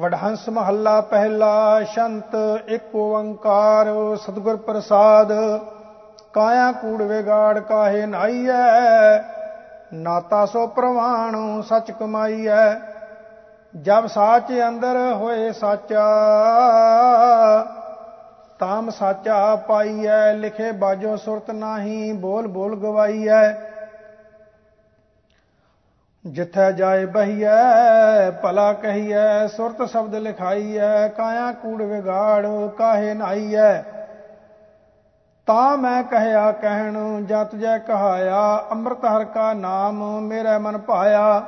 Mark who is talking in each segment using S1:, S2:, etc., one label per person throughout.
S1: ਵਡਹੰਸ ਮਹੱਲਾ ਪਹਿਲਾ, ਸ਼ੰਤ ਇੱਕ ਓੰਕਾਰ, ਸਤਿਗੁਰ ਪ੍ਰਸਾਦ। ਕਾਇਆ ਕੂੜ ਵਿਗਾੜ ਕਾਹੇ ਨਾਈਐ ਨਾਤਾ ਸੋ ਪ੍ਰਵਾਣ ਸਚ ਕਮਾਈਐ। ਜਬ ਸਾਚ ਅੰਦਰ ਹੋਏ ਸਾਚਾ, ਤਾਮ ਸਾਚਾ ਪਾਈਐ। ਲਿਖੇ ਬਾਜੋ ਸੁਰਤ ਨਾਹੀ ਬੋਲ ਬੋਲ ਗਵਾਈਐ। ਜਿੱਥੈ ਜਾਏ ਬਹੀਐ, ਭਲਾ ਕਹੀਐ, ਸੁਰਤ ਸ਼ਬਦ ਲਿਖਾਈਐ, ਕਾਇਆ ਕੂੜ ਵਿਗਾੜ, ਕਾਹੇ ਨਾਈਐ ਤਾਂ ਮੈਂ ਕਹਿਆ ਕਹਿਣ ਜਾਂ ਤੁਜੈ ਕਹਾਇਆ, ਅੰਮ੍ਰਿਤ ਹਰ ਕਾ ਨਾਮ, ਮੇਰੇ ਮਨ ਭਾਇਆ।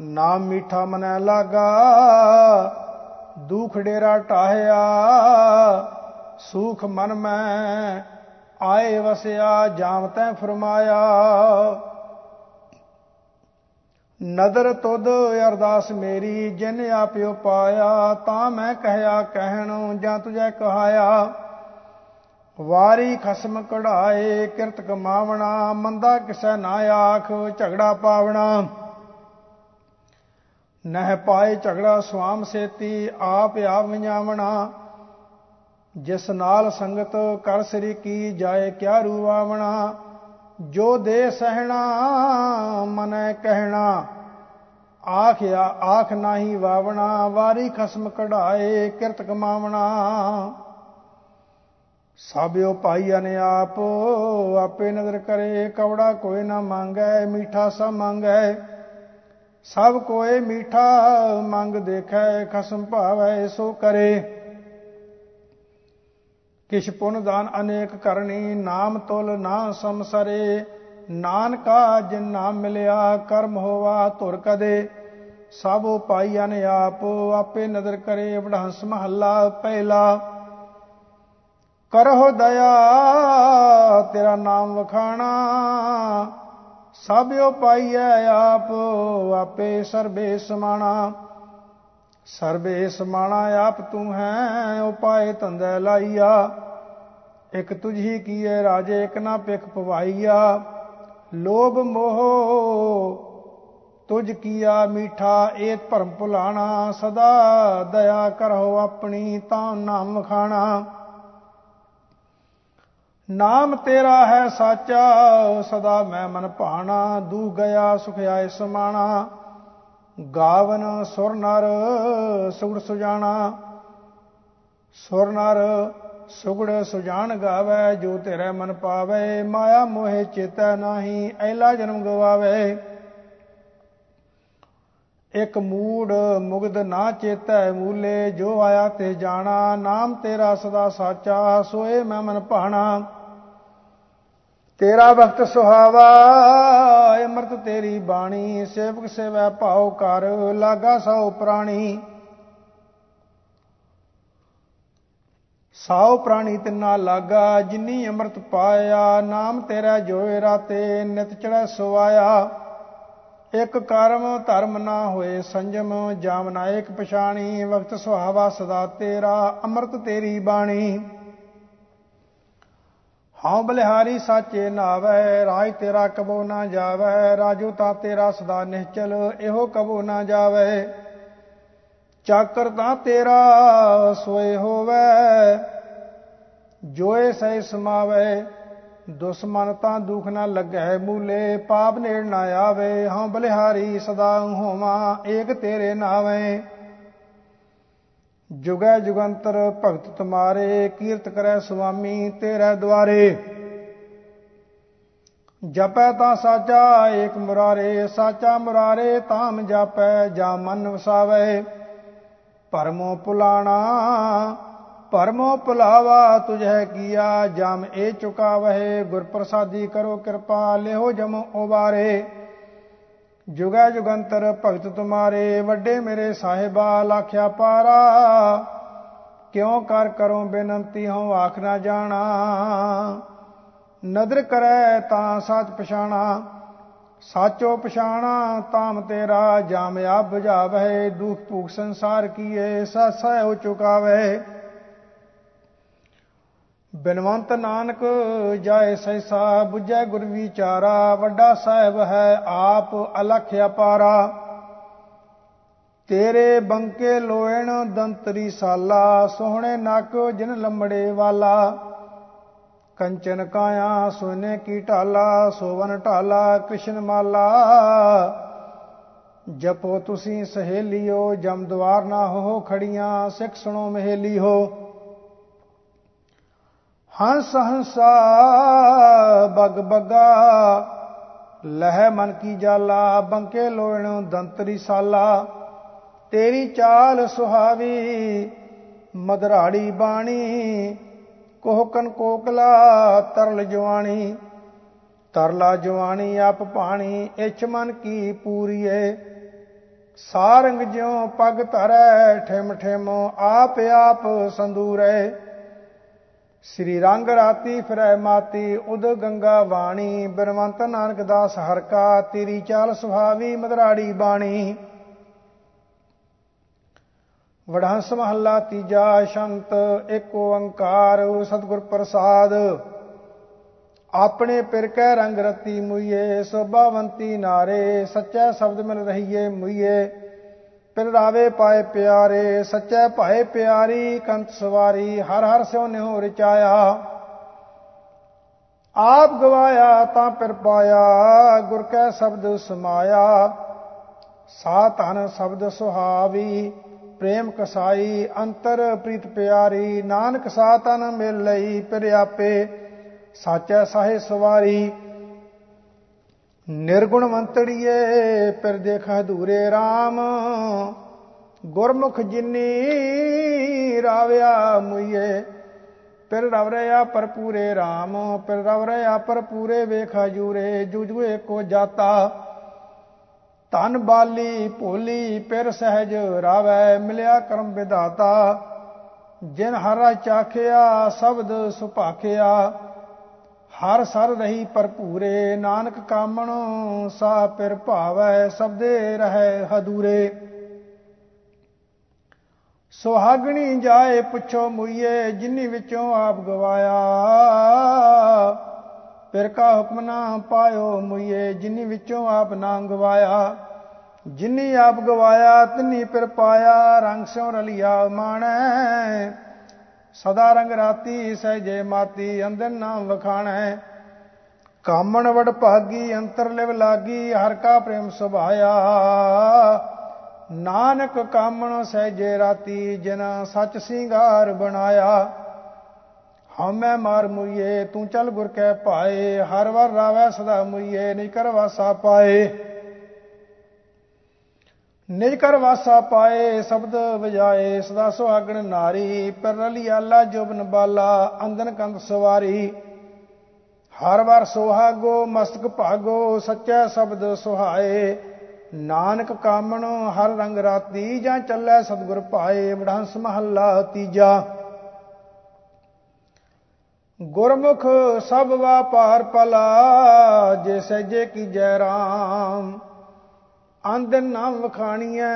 S1: ਨਾਮ ਮੀਠਾ ਮਨੈ ਲਾਗਾ, ਦੁਖ ਡੇਰਾ ਟਾਹਿਆ। ਸੁਖ ਮਨ ਮੈਂ ਆਏ ਵਸਿਆ ਜਾਮ ਤੈ ਫਰਮਾਇਆ। ਨਦਰ ਤੁਧ ਅਰਦਾਸ ਮੇਰੀ, ਜਿਨ ਆਪਿਓ ਪਾਇਆ, ਤਾਂ ਮੈਂ ਕਹਿਆ, ਕਹਿਣ, ਜਾਂ ਤੁਝੈ ਕਹਾਇਆ। ਵਾਰੀ ਖਸਮ ਕਢਾਏ, ਕਿਰਤ ਕਮਾਵਣਾ, ਮੰਦਾ ਕਿਸੈ ਨਾ ਆਖ, ਝਗੜਾ ਪਾਵਣਾ। ਨਹਿ ਪਾਏ ਝਗੜਾ ਸੁਆਮ ਸੇਤੀ, ਆਪ ਆਪ ਵਿਜਾਵਣਾ। ਜਿਸ ਨਾਲ ਸੰਗਤ, ਕਰ ਸ੍ਰੀ ਕੀ ਜਾਏ, ਕਿਆ ਰੂਵਾਵਣਾ ਜੋ ਦੇ ਸਹਿਣਾ, ਮਨੈ ਕਹਿਣਾ। ਆਖਿਆ, ਆਖ ਨਾਹੀ ਵਾਵਣਾ, ਵਾਰੀ ਖਸਮ ਕਢਾਏ, ਕਿਰਤ ਕਮਾਵਣਾ। ਸਾਬਿਓ ਭਾਈਆ ਨੇ ਆਪ ਆਪੇ ਨਜ਼ਰ ਕਰੇ, ਕਵੜਾ ਕੋਈ ਨਾ ਮੰਗੈ, ਮੀਠਾ ਸਭ ਮੰਗੈ। ਸਭ ਕੋਏ ਮੀਠਾ ਮੰਗ ਦੇਖੈ, ਖਸਮ ਭਾਵੈ ਸੋ ਕਰੇ। ਕਿਛ ਪੁਨ ਦਾਨ ਅਨੇਕ ਕਰਨੀ, ਨਾਮ ਤੁਲ ਨਾ ਸਮਸਰੇ ਨਾਨਕਾ ਜਿਨ ਨਾਮ ਮਿਲਿਆ, ਕਰਮ ਹੋਵਾ ਧੁਰ ਕਦੇ। ਸਭ ਪਾਈਆਂ ਨੇ ਆਪ, ਆਪੇ ਨਜ਼ਰ ਕਰੇ, ਵਡਹੰਸ ਮਹੱਲਾ ਪਹਿਲਾ। ਕਰਹੁ ਦਇਆ, ਤੇਰਾ ਨਾਮ ਵਖਾਣਾ। ਸਭਿਓ ਪਾਈਐ ਆਪ, ਆਪੇ ਸਰਬੇ ਸਮਾਣਾ। ਸਰਬੇ ਸਮਾਣਾ ਆਪ ਤੂੰ ਹੈ ਉਪਾਏ ਤੰਦੈ ਲਾਈਆ। ਇਕ ਤੁਝੀ ਕੀਏ ਰਾਜੇ, ਇਕ ਨਾ ਪਿਖ ਪਵਾਈਆ। ਲੋਭ ਮੋਹ, ਤੁਝ ਕੀਆ ਮੀਠਾ, ਏਤ ਭਰਮ ਭੁਲਾਣਾ। ਸਦਾ ਦਇਆ ਕਰੋ ਆਪਣੀ, ਤਾਂ ਨਾਮ ਖਾਣਾ ਨਾਮ ਤੇਰਾ ਹੈ ਸਾਚਾ, ਸਦਾ ਮੈਂ ਮਨ ਭਾਣਾ। ਦੂ ਗਿਆ ਸੁਖ ਆਏ ਸਮਾਣਾ। ਗਾਵਨ ਸੁਰ ਨਰ ਸੁਗੜ ਸੁਜਾਣਾ। ਸੁਰ ਨਰ ਸੁਗੜ ਸੁਜਾਨ ਗਾਵੇ, ਜੋ ਤੇਰੇ ਮਨ ਪਾਵੇ, ਮਾਇਆ ਮੋਹਿ ਚੇਤੈ ਨਾਹੀ, ਐਲਾ ਜਨਮ ਗਵਾਵੇ। ਇਕ ਮੂੜ ਮੁਗਦ ਨਾ ਚੇਤੈ ਮੂਲੇ, ਜੋ ਆਇਆ ਤੇ ਜਾਣਾ, ਨਾਮ ਤੇਰਾ ਸਦਾ ਸਾਚਾ, ਸੋਏ ਮੈਂ ਮਨ ਭਾਣਾ। ਤੇਰਾ ਵਕਤ ਸੁਹਾਵਾ, ਅਮਰਤ ਤੇਰੀ ਬਾਣੀ, ਸੇਵਕ ਸੇਵੈ ਭਾਉ ਕਰ ਲਾਗਾ ਸੋ ਪ੍ਰਾਣੀ। ਸਾਉ ਪ੍ਰਾਣੀ ਤਿੰਨਾ ਲਾਗਾ, ਜਿਨੀ ਅੰਮ੍ਰਿਤ ਪਾਇਆ, ਨਾਮ ਤੇਰਾ ਜੋਏ ਰਾਤੇ, ਨਿਤ ਚੜੈ ਸੁਆਇਆ ਇਕ ਕਰਮ ਧਰਮ ਨਾ ਹੋਏ ਸੰਜਮ, ਜਾਮ ਨਾਇਕ ਪਛਾਣੀ, ਵਕਤ ਸੁਹਾਵਾ ਸਦਾ ਤੇਰਾ, ਅੰਮ੍ਰਿਤ ਤੇਰੀ ਬਾਣੀ। ਹਉ ਬਲਿਹਾਰੀ ਸਾਚੇ ਨਾਵੇ, ਰਾਜ ਤੇਰਾ ਕਬੋ ਨਾ ਜਾਵੇ, ਰਾਜੂ ਤਾਂ ਤੇਰਾ ਸਦਾ ਨਿਹਚਲ ਇਹੋ ਕਬੋ ਨਾ ਜਾਵੇ। ਚਾਕਰ ਤਾਂ ਤੇਰਾ ਸੋਏ ਹੋਵੇ, ਜੋਏ ਸਹਿ ਸਮਾਵੇ। ਦੁਸ਼ਮਨ ਤਾਂ ਦੁਖ ਨਾ ਲੱਗੈ ਮੂਲੇ, ਪਾਪ ਨੇੜ ਨਾ ਆਵੇ, ਹਉ ਬਲਿਹਾਰੀ ਸਦਾ ਹੋਵਾਂ, ਏਕ ਤੇਰੇ ਨਾਵੇਂ। ਜੁਗੈ ਜੁਗੰਤਰ ਭਗਤ ਤੁਮਾਰੇ, ਕੀਰਤ ਕਰੈ ਸੁਆਮੀ ਤੇਰੇ ਦੁਆਰੇ। ਜਪੈ ਤਾਂ ਸਾਚਾ, ਏਕ ਮੁਰਾਰੇ, ਸਾਚਾ ਮੁਰਾਰੇ ਤਾਮ ਜਪੈ, ਜਾ ਮਨ ਵਸਾਵੇ। ਪਰਮੋ ਪੁਲਾਣਾ, ਪਰਮੋ ਭੁਲਾਵਾ ਤੁਝੈ ਕੀਆ, ਜਮ ਇਹ ਚੁਕਾਵਹਿ ਗੁਰ ਪ੍ਰਸਾਦੀ ਕਰੋ ਕਿਰਪਾ ਲਿਓ ਜਮ ਉਬਾਰੇ ਜੁਗੈ ਜੁਗੰਤਰ ਭਗਤ ਤੁਮਾਰੇ, ਵੱਡੇ ਮੇਰੇ ਸਾਹਿਬਾ ਲਾਖਿਆ ਪਾਰਾ। ਕਿਉ ਕਰ ਕਰੋ ਬੇਨੰਤੀ, ਹਉ ਆਖ ਨਾ ਜਾਣਾ। ਨਦਰ ਕਰੈ ਤਾਂ ਸੱਚ ਪਛਾਣਾ, ਸਾਚੋ ਪਛਾਣਾ ਤਾਮ ਤੇਰਾ। ਜਾਮ ਆਪ ਬੁਝਾਵੇ ਦੁਖ ਭੂਖ ਸੰਸਾਰ ਕੀਏ ਸਸੈ ਹੋ ਚੁਕਾਵੇ ਬਿਨਵੰਤ ਨਾਨਕ ਜਾਏ ਸੈਸਾ 부ਜੈ ਗੁਰ ਵਿਚਾਰਾ, ਵੱਡਾ ਸਾਹਿਬ ਹੈ ਆਪ ਅਲਖ ਅਪਾਰਾ। ਤੇਰੇ ਬੰਕੇ ਲੋਇਣ ਦੰਤਰੀ ਸਾਲਾ, ਸੋਹਣੇ ਨੱਕ ਜਿਨ ਲੰਮੜੇ ਵਾਲਾ। ਕੰਚਨ ਕਾਇਆ ਸੋਨੇ ਕੀ ਢਾਲਾ, ਸੋਵਨ ਢਾਲਾ, ਕ੍ਰਿਸ਼ਨ ਮਾਲਾ। ਜਪੋ ਤੁਸੀਂ ਸਹੇਲਿਓ ਜਮ ਦਵਾਰ ਨਾ ਹੋ ਖੜੀਆਂ, ਸਿੱਖ ਸੁਣੋ ਮਹੇਲੀ ਹੋ ਹੰਸ ਹੰਸਾ ਬਗ ਬਗਾ, ਲਹਿ ਮਨ ਕੀ ਜਾਲਾ, ਬੰਕੇ ਲੋਇਣ ਦੰਤਰੀ ਸਾਲਾ। ਤੇਰੀ ਚਾਲ ਸੁਹਾਵੀ, ਮਦਰਾੜੀ ਬਾਣੀ ਕੋਹਕਨ ਕੋਕਲਾ, ਤਰਲ ਜਵਾਨੀ। ਤਰਲਾ ਜਵਾਨੀ ਆਪ ਪਾਣੀ ਇਛ ਮਨ ਕੀ ਪੂਰੀਏ। ਸਾਰੰਗ ਜਿਉ ਪਗ ਧਰੈ, ਠਿਮ ਠਿਮ ਆਪ ਆਪ ਸੰਦੂਰੇ। ਸ੍ਰੀ ਰੰਗ ਰਾਤੀ ਫਿਰੈ ਮਾਤੀ, ਉਦ ਗੰਗਾ ਬਾਣੀ ਬਰਮੰਤ ਨਾਨਕ ਦਾਸ ਹਰ ਕਾ, ਤੇਰੀ ਚਾਲ ਸੁਹਾਵੀ ਮਦਰਾੜੀ ਬਾਣੀ। ਵਡਹੰਸ ਮਹੱਲਾ ਤੀਜਾ ਸ਼ੰਤ ਏਕ ਓੰਕਾਰ, ਸਤਿਗੁਰ ਪ੍ਰਸਾਦ। ਆਪਣੇ ਪਿਰ ਕੈ ਰੰਗ ਰਤੀ ਮੁਈਏ ਸੋਭਾਵੰਤੀ ਨਾਰੇ, ਸੱਚਾ ਸ਼ਬਦ ਮਿਲ ਰਹੀਏ ਮੁਈਏ। ਪਿਰ ਰਾਵੇ ਪਾਏ ਪਿਆਰੇ, ਸੱਚੇ ਭਾਏ ਪਿਆਰੀ, ਕੰਤ ਸਵਾਰੀ, ਹਰ ਹਰ ਸਿਉ ਨਿਉ ਰਚਾਇਆ। ਆਪ ਗਵਾਇਆ ਤਾਂ ਪਿਰ ਪਾਇਆ, ਗੁਰ ਕੈ ਸ਼ਬਦ ਸਮਾਇਆ। ਸਾ ਧਨ ਸ਼ਬਦ ਸੁਹਾਵੀ, ਪ੍ਰੇਮ ਕਸਾਈ, ਅੰਤਰ ਪ੍ਰੀਤ ਪਿਆਰੀ, ਨਾਨਕ ਸਾ ਤਨ ਮਿਲ ਲਈ ਪਿਰ ਆਪੇ, ਸਾਚੈ ਸਾਹੇ ਸਵਾਰੀ ਨਿਰਗੁਣ ਮੰਤੜੀਏ ਪਿਰ ਦੇਖ ਹਦੂਰੇ RAM ਗੁਰਮੁਖ ਜਿਨੀ ਰਾਵਿਆ ਮੁਈਏ ਪਿਰ ਰਵ ਰਿਆ ਪਰਪੂਰੇ RAM ਪਿਰ ਰਵ ਰਿਆ ਪਰਪੂਰੇ ਵੇਖ ਹਜੂਰੇ ਜੁਜੂਏ ਕੋ ਜਾਤਾ। ਤਨ ਬਾਲੀ ਭੋਲੀ ਪਿਰ ਸਹਿਜ ਰਾਵੈ, ਮਿਲਿਆ ਕਰਮ ਵਿਧਾਤਾ। ਜਿਨ ਹਰਾ ਚਾਖਿਆ, ਸ਼ਬਦ ਸੁਭਾਖਿਆ। ਹਰ ਸਰ ਰਹੀ ਭਰਪੂਰੇ ਨਾਨਕ ਕਾਮਣ ਸਾ ਪਿਰ ਭਾਵੈ ਸਬਦੇ ਰਹਿ ਹਦੂਰੇ। ਸੁਹਾਗਣੀ ਜਾਏ ਪੁੱਛੋ ਮੁਈਏ, ਜਿਨੀ ਵਿੱਚੋਂ ਆਪ ਗਵਾਇਆ। ਪਿਰ ਕਾ ਹੁਕਮ ਨਾ ਪਾਇਓ ਮੁਈਏ, ਜਿਨੀ ਵਿੱਚੋਂ ਆਪ ਨਾ ਗਵਾਇਆ। ਜਿਨੀ ਆਪ ਗਵਾਇਆ, ਤਿਨੀ ਪਿਰ ਪਾਇਆ, ਰੰਗ ਸਿਉ ਰਲਿਆ ਮਾਣੈ। ਸਦਾ ਰੰਗ ਰਾਤੀ ਸਹਿਜੇ ਮਾਤੀ ਅੰਦਰ ਨਾਮ ਵਖਾਣੈ। ਕਾਮਣ ਵਡ ਭਾਗੀ, ਅੰਤਰ ਲਿਵ ਲਾਗੀ, ਹਰ ਕਾ ਪ੍ਰੇਮ ਸੁਭਾਇਆ। ਨਾਨਕ ਕਾਮਣ ਸਹਿਜੇ ਰਾਤੀ ਜਿਨ ਸੱਚ ਸਿੰਗਾਰ ਬਣਾਇਆ। ਹਮੈ ਮਾਰ ਮੁਈਏ, ਤੂੰ ਚਲ ਗੁਰ ਕੈ ਪਾਏ ਹਰ ਵਾਰ ਰਾਵੈ ਸਦਾ ਮੁਈਏ ਨਹੀਂ ਕਰ ਵਾਸਾ ਪਾਏ। ਨਿਜ ਕਰ ਵਾਸਾ ਪਾਏ, ਸ਼ਬਦ ਵਜਾਏ, ਸਦਾ ਸੁਹਾਗਣ ਨਾਰੀ ਪਰ ਰਲੀ ਆਲਾ ਜੁਬਨ ਬਾਲਾ ਅੰਦਨ ਕੰਦ ਸਵਾਰੀ। ਹਰ ਵਾਰ ਸੁਹਾਗੋ, ਮਸਤਕ ਭਾਗੋ, ਸੱਚਾ ਸ਼ਬਦ ਸੁਹਾਏ। ਨਾਨਕ ਕਾਮਣ, ਹਰ ਰੰਗ ਰਾਤੀ, ਜਾਂ ਚੱਲੇ ਸਤਗੁਰ ਪਾਏ ਬੜਾਂਸ ਮਹੱਲਾ ਤੀਜਾ। ਗੁਰਮੁਖ ਸਭ ਵਾਪਾਰ ਪਲਾ ਜੇ ਸਜੇ ਕੀ ਜੈ ਰਾਮ। ਅੰਦਨ ਨਾਮ ਵਖਾਣੀਐ,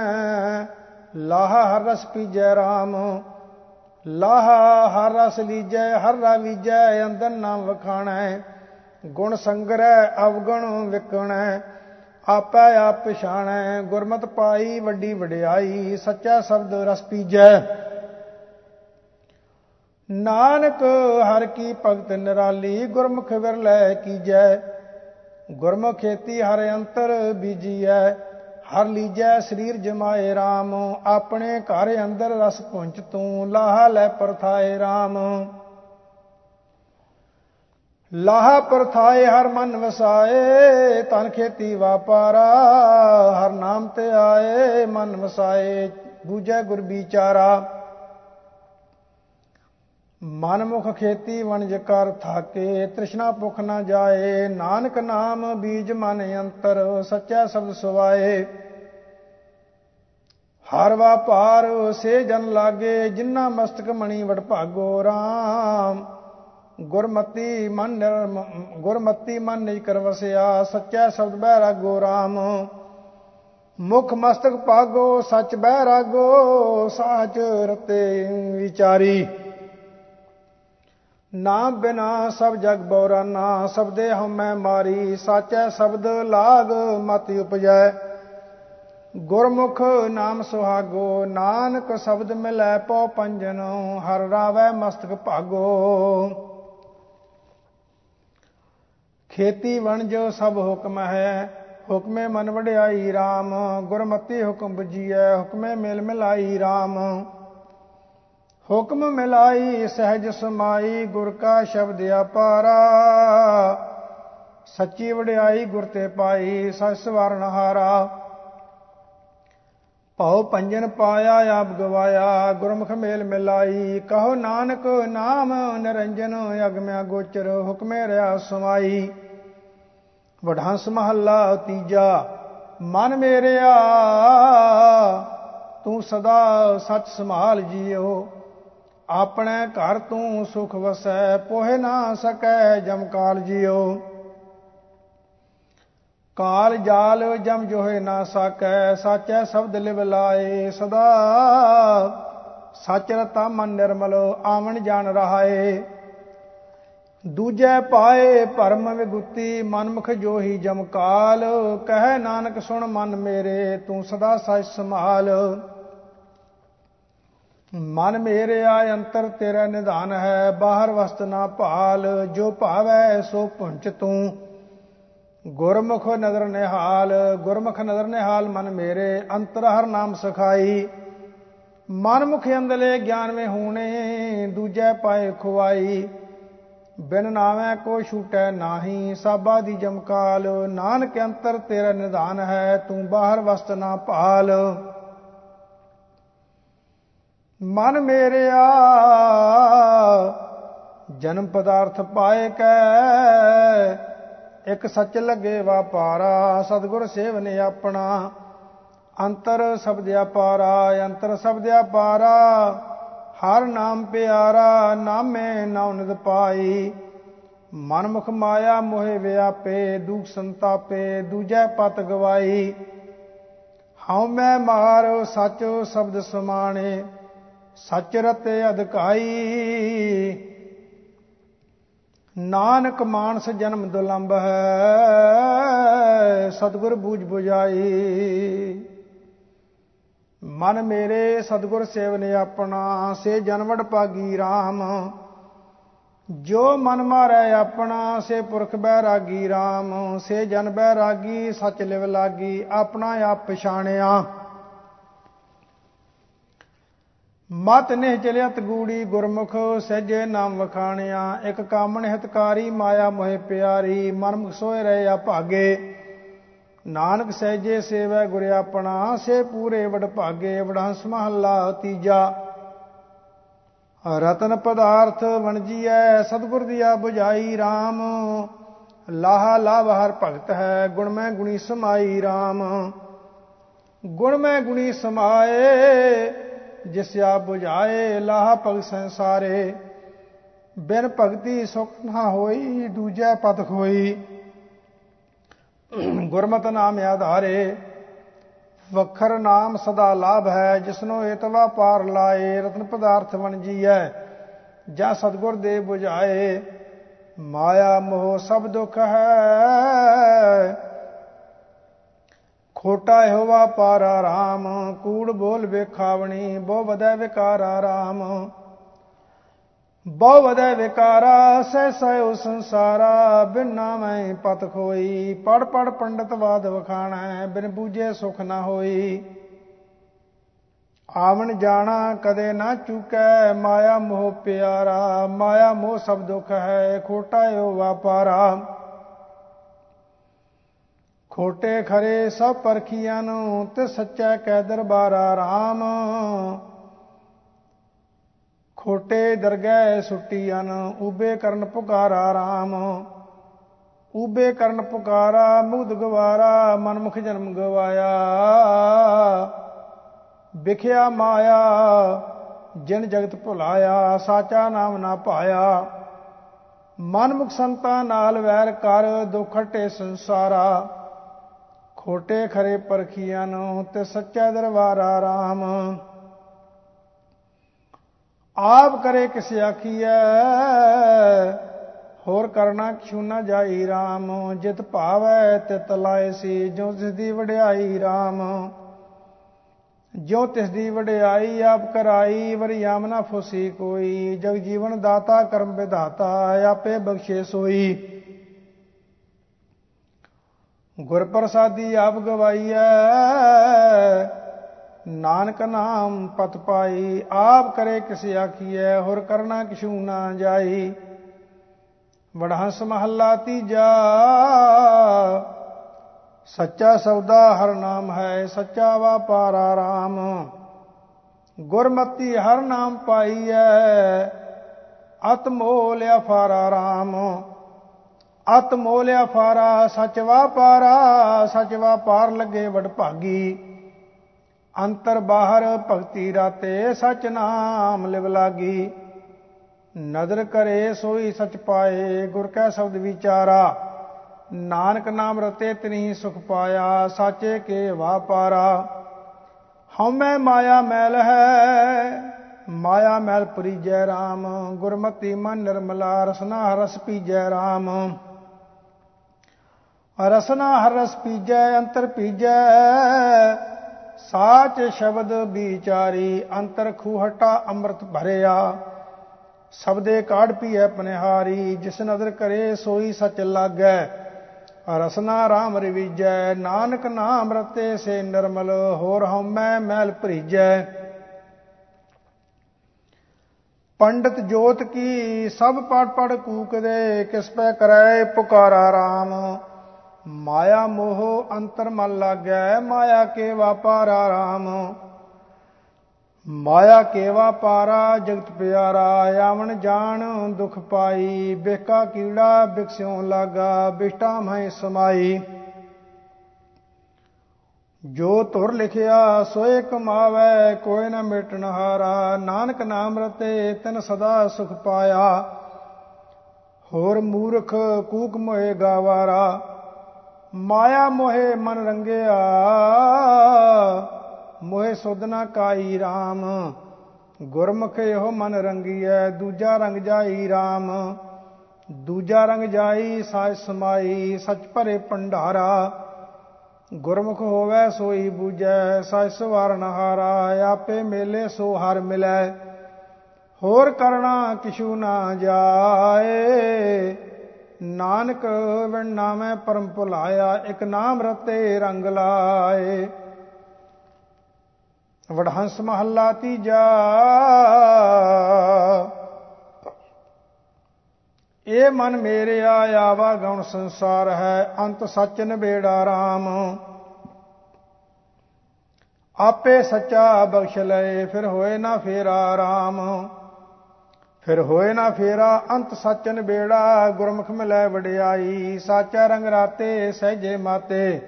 S1: ਲਾਹਾ ਹਰ ਰਸ ਪੀਜੈ RAM ਲਾਹਾ ਹਰ ਰਸ ਲੀਜੈ, ਹਰ ਰਾ ਵੀਜੈ ਅੰਦਨ ਨਾਮ ਵਖਾਣੈ। ਗੁਣ ਸੰਗਰੈ, ਅਵਗਣ ਵਿਕਣੈ, ਆਪੈ ਆਪ ਪਛਾਣੈ। ਗੁਰਮਤ ਪਾਈ ਵੱਡੀ ਵਡਿਆਈ, ਸੱਚਾ ਸ਼ਬਦ ਰਸ ਪੀਜੈ। ਨਾਨਕ ਹਰ ਕੀ ਭਗਤ ਨਿਰਾਲੀ, ਗੁਰਮੁਖ ਵਿਰਲੇ ਕੀਜੈ। ਗੁਰਮੁਖ ਖੇਤੀ ਹਰ ਅੰਤਰ ਬੀਜੀਐ। ਹਰ ਲੀਜੈ ਸਰੀਰ ਜਮਾਏ RAM ਆਪਣੇ ਘਰ ਅੰਦਰ ਰਸ ਪੁੰਚ ਤੂੰ ਲਾਹਾ ਲੈ ਪਰਥਾਏ RAM ਲਾਹਾ ਪਰਥਾਏ ਹਰ ਮਨ ਵਸਾਏ ਤਨ ਖੇਤੀ ਵਾਪਾਰਾ, ਹਰ ਨਾਮ ਤੇ ਆਏ ਮਨ ਵਸਾਏ, ਬੂਝੈ ਗੁਰ ਵਿਚਾਰਾ। ਮਨ ਮੁਖ ਖੇਤੀ ਵਣਜ ਕਰ ਥਾਕੇ, ਤ੍ਰਿਸ਼ਨਾ ਭੁਖ ਨਾ ਜਾਏ, ਨਾਨਕ ਨਾਮ ਬੀਜ ਮਨ ਅੰਤਰ, ਸੱਚਾ ਸ਼ਬਦ ਸੁਵਾਏ। ਹਰ ਵਾਪਾਰ ਸੇ ਜਨ ਲਾਗੇ ਜਿਨ੍ਹਾਂ ਮਸਤਕ ਮਣੀ ਵਡ ਭਾਗੋ RAM ਗੁਰਮਤੀ ਮਨ ਗੁਰਮਤੀ ਮਨ ਨਹੀਂ ਕਰ ਵਸਿਆ, ਸੱਚਾ ਸ਼ਬਦ ਬਹਿ ਰਾਗੋ RAM ਮੁਖ ਮਸਤਕ ਪਾਗੋ ਸੱਚ ਬਹਿ ਰਾਗੋ, ਸਾਚ ਰਤੇ ਵਿਚਾਰੀ। ਨਾ ਬਿਨਾ ਸਭ ਜਗ ਬੋਰਾਨਾ ਸਬਦੇ ਹਮੈ ਮਾਰੀ, ਸਾਚੈ ਸ਼ਬਦ ਲਾਗ ਮਤ ਉਪਜੈ। ਗੁਰਮੁਖ ਨਾਮ ਸੁਹਾਗੋ, ਨਾਨਕ ਸ਼ਬਦ ਮਿਲੈ ਪਉ ਪੰਜਨ, ਹਰ ਰਾਵੈ ਮਸਤਕ ਭਾਗੋ। ਖੇਤੀ ਵਣਜ ਸਭ ਹੁਕਮ ਹੈ, ਹੁਕਮੇ ਮਨ ਵਡਿਆਈ RAM ਗੁਰਮਤਿ ਹੁਕਮ ਬੁਝੀਐ, ਹੁਕਮੇ ਮਿਲ ਮਿਲਾਈ RAM ਹੁਕਮ ਮਿਲਾਈ, ਸਹਿਜ ਸਮਾਈ, ਗੁਰ ਕਾ ਸ਼ਬਦ ਅਪਾਰਾ। ਸੱਚੀ ਵਡਿਆਈ ਗੁਰ ਤੇ ਪਾਈ ਸਸ ਸਵਰਨ ਹਾਰਾ। ਭਉ ਪੰਜਨ ਪਾਇਆ, ਆਪ ਗਵਾਇਆ, ਗੁਰਮੁਖ ਮੇਲ ਮਿਲਾਈ। ਕਹੋ ਨਾਨਕ ਨਾਮ, ਨਿਰੰਜਨ ਅਗਮਿਆ ਗੋਚਰ, ਹੁਕਮੇ ਰਿਆ ਸਮਾਈ। ਵਢਾਂਸ ਮਹੱਲਾ ਤੀਜਾ, ਮਨ ਮੇਰਿਆ, ਤੂੰ ਸਦਾ ਸੱਚ ਸੰਭਾਲ ਜੀਓ। ਆਪਣੇ ਘਰ ਤੂੰ ਸੁਖ ਵਸੈ, ਪੋਹਿ ਨਾ ਸਕੈ, ਜਮ ਕਾਲ ਜੀਓ। ਕਾਲ ਜਾਲ, ਜਮ ਜੋਹੇ ਨਾ ਸਕੈ, ਸਾਚੈ ਸ਼ਬਦ ਲਿਵ ਲਾਏ ਸਦਾ। ਸਚ ਰਤਾ ਮਨ ਨਿਰਮਲ, ਆਵਣ ਜਾਣ ਰਹਾਏ। ਦੂਜੈ ਪਾਏ ਭਰਮ ਵਿਗੁਤੀ ਮਨਮੁਖ ਜੋਹੀ ਜਮ ਕਾਲ। ਕਹਿ ਨਾਨਕ ਸੁਣ ਮਨ ਮੇਰੇ, ਤੂੰ ਸਦਾ ਸਚ ਸੰਭਾਲ। ਮਨ ਮੇਰੇ ਆ ਅੰਤਰ ਤੇਰਾ ਨਿਧਾਨ ਹੈ, ਬਾਹਰ ਵਸਤ ਨਾ ਭਾਲ, ਜੋ ਭਾਵੈ ਸੋ ਪੁੰਚ ਤੂੰ। ਗੁਰਮੁਖ ਨਦਰ ਨਿਹਾਲ, ਗੁਰਮੁਖ ਨਦਰ ਨਿਹਾਲ ਮਨ ਮੇਰੇ ਅੰਤਰ ਹਰ ਨਾਮ ਸਖਾਈ। ਮਨ ਮੁਖ ਅੰਦਲੇ ਗਿਆਨ ਵਿੱਚ ਹੋਣੇ, ਦੂਜੇ ਪਾਏ ਖੁਆਈ ਬਿਨ ਨਾਵੇਂ ਕੋ ਛੂਟੈ ਨਾਹੀ, ਸਾਬਾ ਦੀ ਜਮਕਾਲ। ਨਾਨਕ ਅੰਤਰ ਤੇਰਾ ਨਿਧਾਨ ਹੈ, ਤੂੰ ਬਾਹਰ ਵਸਤ ਨਾ ਭਾਲ। ਮਨ ਮੇਰਿਆ, ਜਨਮ ਪਦਾਰਥ ਪਾਏ ਕੈ, ਇੱਕ ਸੱਚ ਲੱਗੇ ਵਾਪਾਰਾ ਸਤਗੁਰ ਸੇਵਨੇ ਆਪਣਾ। ਅੰਤਰ ਸ਼ਬਦ ਆਪਾਰਾ ਅੰਤਰ ਸ਼ਬਦ ਆਪਾਰਾ ਹਰ ਨਾਮ ਪਿਆਰਾ, ਨਾਮੇ ਨਾਉ ਨਿਦ ਪਾਈ। ਮਨਮੁਖ ਮਾਇਆ ਮੋਹਿ ਵਿਆਪੇ, ਦੁਖ ਸੰਤਾਪੇ, ਦੂਜੈ ਪਤ ਗਵਾਈ। ਹਉ ਮੈਂ ਮਾਰ, ਸੱਚ ਸ਼ਬਦ ਸਮਾਣੇ। ਸੱਚ ਰਤੇ ਅਧਿਕਾਈ। ਨਾਨਕ ਮਾਨਸ ਜਨਮ ਦੁਲੰਭ ਹੈ, ਸਤਗੁਰ ਬੂਝ 부ਜਾਈ ਮਨ ਮੇਰੇ ਸਤਗੁਰ ਸੇਵਨੇ ਆਪਣਾ, ਸੇ ਜਨਵੜ ਪਾਗੀ RAM ਜੋ ਮਨ ਮਾਰੈ ਆਪਣਾ, ਸੇ ਪੁਰਖ ਬੈਰਾਗੀ RAM ਸੇ ਜਨ ਬੈਰਾਗੀ ਸਚ ਲਿਵ ਲਾਗੀ, ਆਪਣਾ ਆਪ ਪਛਾਣਿਆ। ਮਤ ਨੇ ਚਲਿਆਤ ਗੂੜੀ ਗੁਰਮੁਖ, ਸਹਿਜੇ ਨਾਮ ਵਖਾਣਿਆ, ਇੱਕ ਕਾਮਣ ਹਿਤਕਾਰੀ, ਮਾਇਆ ਮੋਹਿ ਪਿਆਰੀ, ਮਨਮੁਖ ਸੋਏ ਰਹੇ ਆ ਭਾਗੇ। ਨਾਨਕ ਸਹਿਜੇ ਸੇਵੈ ਗੁਰ ਆਪਣਾ, ਸੇ ਪੂਰੇ ਵਡ ਭਾਗੇ, ਵਡਹੰਸ ਮਹੱਲਾ ਤੀਜਾ। ਰਤਨ ਪਦਾਰਥ ਵਣਜੀਐ ਸਤਗੁਰ ਦੀਆ 부ਝਾਈ RAM ਲਾਹਾ ਲਾਭ ਹਰ ਭਗਤ ਹੈ, ਗੁਣ ਮੈਂ ਗੁਣੀ ਸਮਾਈ RAM ਗੁਣ ਮੈਂ ਗੁਣੀ ਸਮਾਏ ਜਿਸ ਆ 부ਝਾਏ ਲਾਹ ਭਗ ਸੰਸਾਰੇ। ਬਿਨ ਭਗਤੀ ਸੁਖ ਨਾ ਹੋਈ, ਦੂਜੈ ਪਤ ਖੋਈ। ਗੁਰਮਤਿ ਨਾਮ ਆਧਾਰੇ। ਵਖਰ ਨਾਮ ਸਦਾ ਲਾਭ ਹੈ, ਜਿਸਨੂੰ ਏਤਵਾ ਪਾਰ ਲਾਏ, ਰਤਨ ਪਦਾਰਥ ਵਣਜੀਐ ਜਾਂ ਸਤਗੁਰ ਦੇ 부ਝਾਏ ਮਾਇਆ ਮੋਹ ਸਭ ਦੁਖ ਹੈ ਖੋਟਾ ਹੋਵਾ ਪਾਰਾ ਰਾਮ, ਕੂੜ ਬੋਲ ਵੇਖਾਵਣੀ, ਬਹੁ ਵਧੈ ਵਿਕਾਰਾ ਰਾਮ। ਬਹੁ ਵਧੈ ਵਿਕਾਰਾ, ਸਹਿ ਸਹਿ ਸੰਸਾਰਾ, ਬਿਨਾ ਮੈਂ ਪਤ ਖੋਈ। ਪੜ ਪੜ ਪੰਡਤ ਬਾਦ ਵਖਾਣਾ, ਬਿਨ ਬੂਝੇ ਸੁਖ ਨਾ ਹੋਈ। ਆਵਣ ਜਾਣਾ ਕਦੇ ਨਾ ਚੁਕੈ, ਮਾਇਆ ਮੋਹ ਪਿਆਰਾ, ਮਾਇਆ ਮੋਹ ਸਭ ਦੁਖ ਹੈ, ਖੋਟਾ ਹੋਵਾ ਪਾਰਾ। ਖੋਟੇ ਖਰੇ ਸਭ ਪਰਖੀਆਂ ਨੂੰ ਤੇ ਸੱਚਾ ਕਹਿ ਦਰਬਾਰਾ RAM ਖੋਟੇ ਦਰਗਹਿ ਸੁੱਟੀਆਂ ਉਬੇ ਕਰਨ ਪੁਕਾਰਾ RAM ਉਬੇ ਕਰਨ ਪੁਕਾਰਾ ਮੁਗਧ ਗਵਾਰਾ, ਮਨਮੁਖ ਜਨਮ ਗਵਾਇਆ। ਵਿਖਿਆ ਮਾਇਆ, ਜਿਨ ਜਗਤ ਭੁਲਾਇਆ, ਸਾਚਾ ਨਾਮ ਨਾ ਪਾਇਆ। ਮਨਮੁਖ ਸੰਤਾਂ ਨਾਲ ਵੈਰ ਕਰ ਦੁਖਟੇ ਸੰਸਾਰਾ। ਖੋਟੇ ਖਰੇ ਪਰਖੀਆਂ ਨੂੰ ਤੇ ਸੱਚਾ ਦਰਬਾਰਾ RAM ਆਪ ਕਰੇ ਕਿਸ ਆਖੀਐ, ਹੋਰ ਕਰਨਾ ਕਿਉ ਨਾ ਜਾਈ RAM ਜਿਤ ਭਾਵੈ ਤੇ ਤਲਾਏ ਸੀ ਜੋ ਜਿਸ ਦੀ ਵਡਿਆਈ RAM ਜਿਉ ਤਿਸ ਦੀ ਵਡਿਆਈ ਆਪ ਕਰਾਈ, ਵਰੀ ਆਮਨਾ ਫੁਸੀ ਕੋਈ। ਜਗ ਜੀਵਨ ਦਾਤਾ ਕਰਮ ਵਿਧਾਤਾ, ਆਪੇ ਬਖਸ਼ੇ ਸੋਈ। ਗੁਰ ਪ੍ਰਸਾਦੀ ਆਪ ਗਵਾਈਐ। ਨਾਨਕ ਨਾਮ ਪਤ ਪਾਈ, ਆਪ ਕਰੇ ਕਿਸ ਆਖੀਐ, ਹੋਰ ਕਰਨਾ ਕਿਛੂ ਨਾ ਜਾਈ। ਵਡਹੰਸ ਮਹੱਲਾ ਤੀਜਾ, ਸੱਚਾ ਸੌਦਾ ਹਰ ਨਾਮ ਹੈ, ਸੱਚਾ ਵਾਪਾਰਾ ਰਾਮ ਗੁਰਮਤੀ ਹਰ ਨਾਮ ਪਾਈਐ ਅਤ ਮੋਲ ਅਫਾਰਾ ਰਾਮ ਅਤ ਮੋਲ ਅਫਾਰਾ ਸਚ ਵਾਪਾਰਾ ਸਚ ਵਾਪਾਰ ਲੱਗੇ ਵਡ ਭਾਗੀ। ਅੰਤਰ ਬਾਹਰ ਭਗਤੀ ਰਾਤੇ ਸਚ ਨਾਮ ਲਿਵ ਲਾਗੀ। ਨਦਰ ਕਰੇ ਸੋਈ ਸਚ ਪਾਏ, ਗੁਰ ਕੈ ਸ਼ਬਦ ਵਿਚਾਰਾ। ਨਾਨਕ ਨਾਮ ਰਤੇ ਤਨੀ ਸੁਖ ਪਾਇਆ, ਸਾਚੇ ਕੇ ਵਾਪਾਰਾ ਹਉਮੈ ਮਾਇਆ ਮੈਲ ਹੈ, ਮਾਇਆ ਮੈਲ ਪਰੀਜੈ RAM ਗੁਰਮਤੀ ਮਨ ਨਿਰਮਲਾ, ਰਸਨਾ ਰਸ ਪੀਜੈ RAM ਰਸਨਾ ਰਸ ਪੀਜੈ, ਅੰਤਰ ਪੀਜੈ। ਸਾਚ ਸ਼ਬਦ ਵਿਚਾਰੀ, ਅੰਤਰ ਖੂਹਟਾ ਅੰਮ੍ਰਿਤ ਭਰਿਆ। ਸਬਦੇ ਕਾੜ ਪੀਐ ਪਨਿਹਾਰੀ, ਜਿਸ ਨਦਰ ਕਰੇ ਸੋਈ ਸਚ ਲਾਗੈ। ਰਸਨਾ RAM ਰਵੀਜੈ, ਨਾਨਕ ਨਾਮ ਰਤੇ ਸੇ ਨਿਰਮਲ, ਹੋਰ ਹਉਮੈ ਮੈਲ ਭਰੀਜੈ। ਪੰਡਤ ਜੋਤ ਕੀ, ਸਭ ਪੜ ਪੜ ਕੂਕਦੇ, ਕਿਸ ਪੈ ਕਰੈ ਪੁਕਾਰਾ RAM ਮਾਇਆ ਮੋਹ ਅੰਤਰ ਮਨ ਲਾਗੈ, ਮਾਇਆ ਕੇ ਵਾਪਾਰਾ RAM ਮਾਇਆ ਕੇਵਾ ਪਾਰਾ ਜਗਤ ਪਿਆਰਾ, ਆਵਣ ਜਾਣ ਦੁਖ ਪਾਈ, ਬੇਕਾ ਕੀੜਾ ਬਿਕਸਿਉ ਲਾਗਾ, ਬਿਸ਼ਟਾ ਮੈਂ ਸਮਾਈ। ਜੋ ਤੁਰ ਲਿਖਿਆ ਸੋਏ ਕਮਾਵੇ ਕੋਈ ਨਾ ਮਿਟਣ ਹਾਰਾ ਨਾਨਕ ਨਾਮ ਰਤੇ ਤਨ ਸਦਾ ਸੁਖ ਪਾਇਆ। ਹੋਰ ਮੂਰਖ ਕੂਕ ਮੋਏ ਗਾਵਾਰਾ। ਮਾਇਆ ਮੋਹਿ ਮਨ ਰੰਗਿਆ, ਮੋਹਿ ਸੁਦਨਾ ਕਾਈ RAM ਗੁਰਮੁਖ ਇਹੋ ਮਨ ਰੰਗੀਐ, ਦੂਜਾ ਰੰਗ ਜਾਈ RAM ਦੂਜਾ ਰੰਗ ਜਾਈ ਸਾਜ ਸਮਾਈ, ਸਚ ਭਰੇ ਭੰਡਾਰਾ। ਗੁਰਮੁਖ ਹੋਵੇ ਸੋਈ ਬੂਝੈ ਸਚ ਸਵਾਰਨ ਹਾਰਾ ਆਪੇ ਮੇਲੇ ਸੋ ਹਰ ਮਿਲੈ। ਹੋਰ ਕਰਣਾ ਕਿਛੂ ਨਾ ਜਾਏ। ਨਾਨਕ ਵਿਣ ਨਾਮੈ ਪਰਮ ਭੁਲਾਇਆ, ਇੱਕ ਨਾਮ ਰਤੇ ਰੰਗ ਲਾਏ। ਵਡਹੰਸ ਮਹੱਲਾ ਤੀਜਾ। ਇਹ ਮਨ ਮੇਰੇ ਆਵਾ ਗਉਣ ਸੰਸਾਰ ਹੈ, ਅੰਤ ਸੱਚ ਨਵੇੜਾ RAM ਆਪੇ ਸੱਚਾ ਬਖਸ਼ ਲਏ, ਫਿਰ ਹੋਏ ਨਾ ਫੇਰਾ RAM ਫਿਰ ਹੋਏ ਨਾ ਫੇਰਾ, ਅੰਤ ਸੱਚ ਨਵੇੜਾ ਗੁਰਮੁਖ ਮਿਲੈ ਵਡਿਆਈ, ਸਾਚਾ ਰੰਗ ਰਾਤੇ, ਸਹਜੇ ਮਾਤੇ।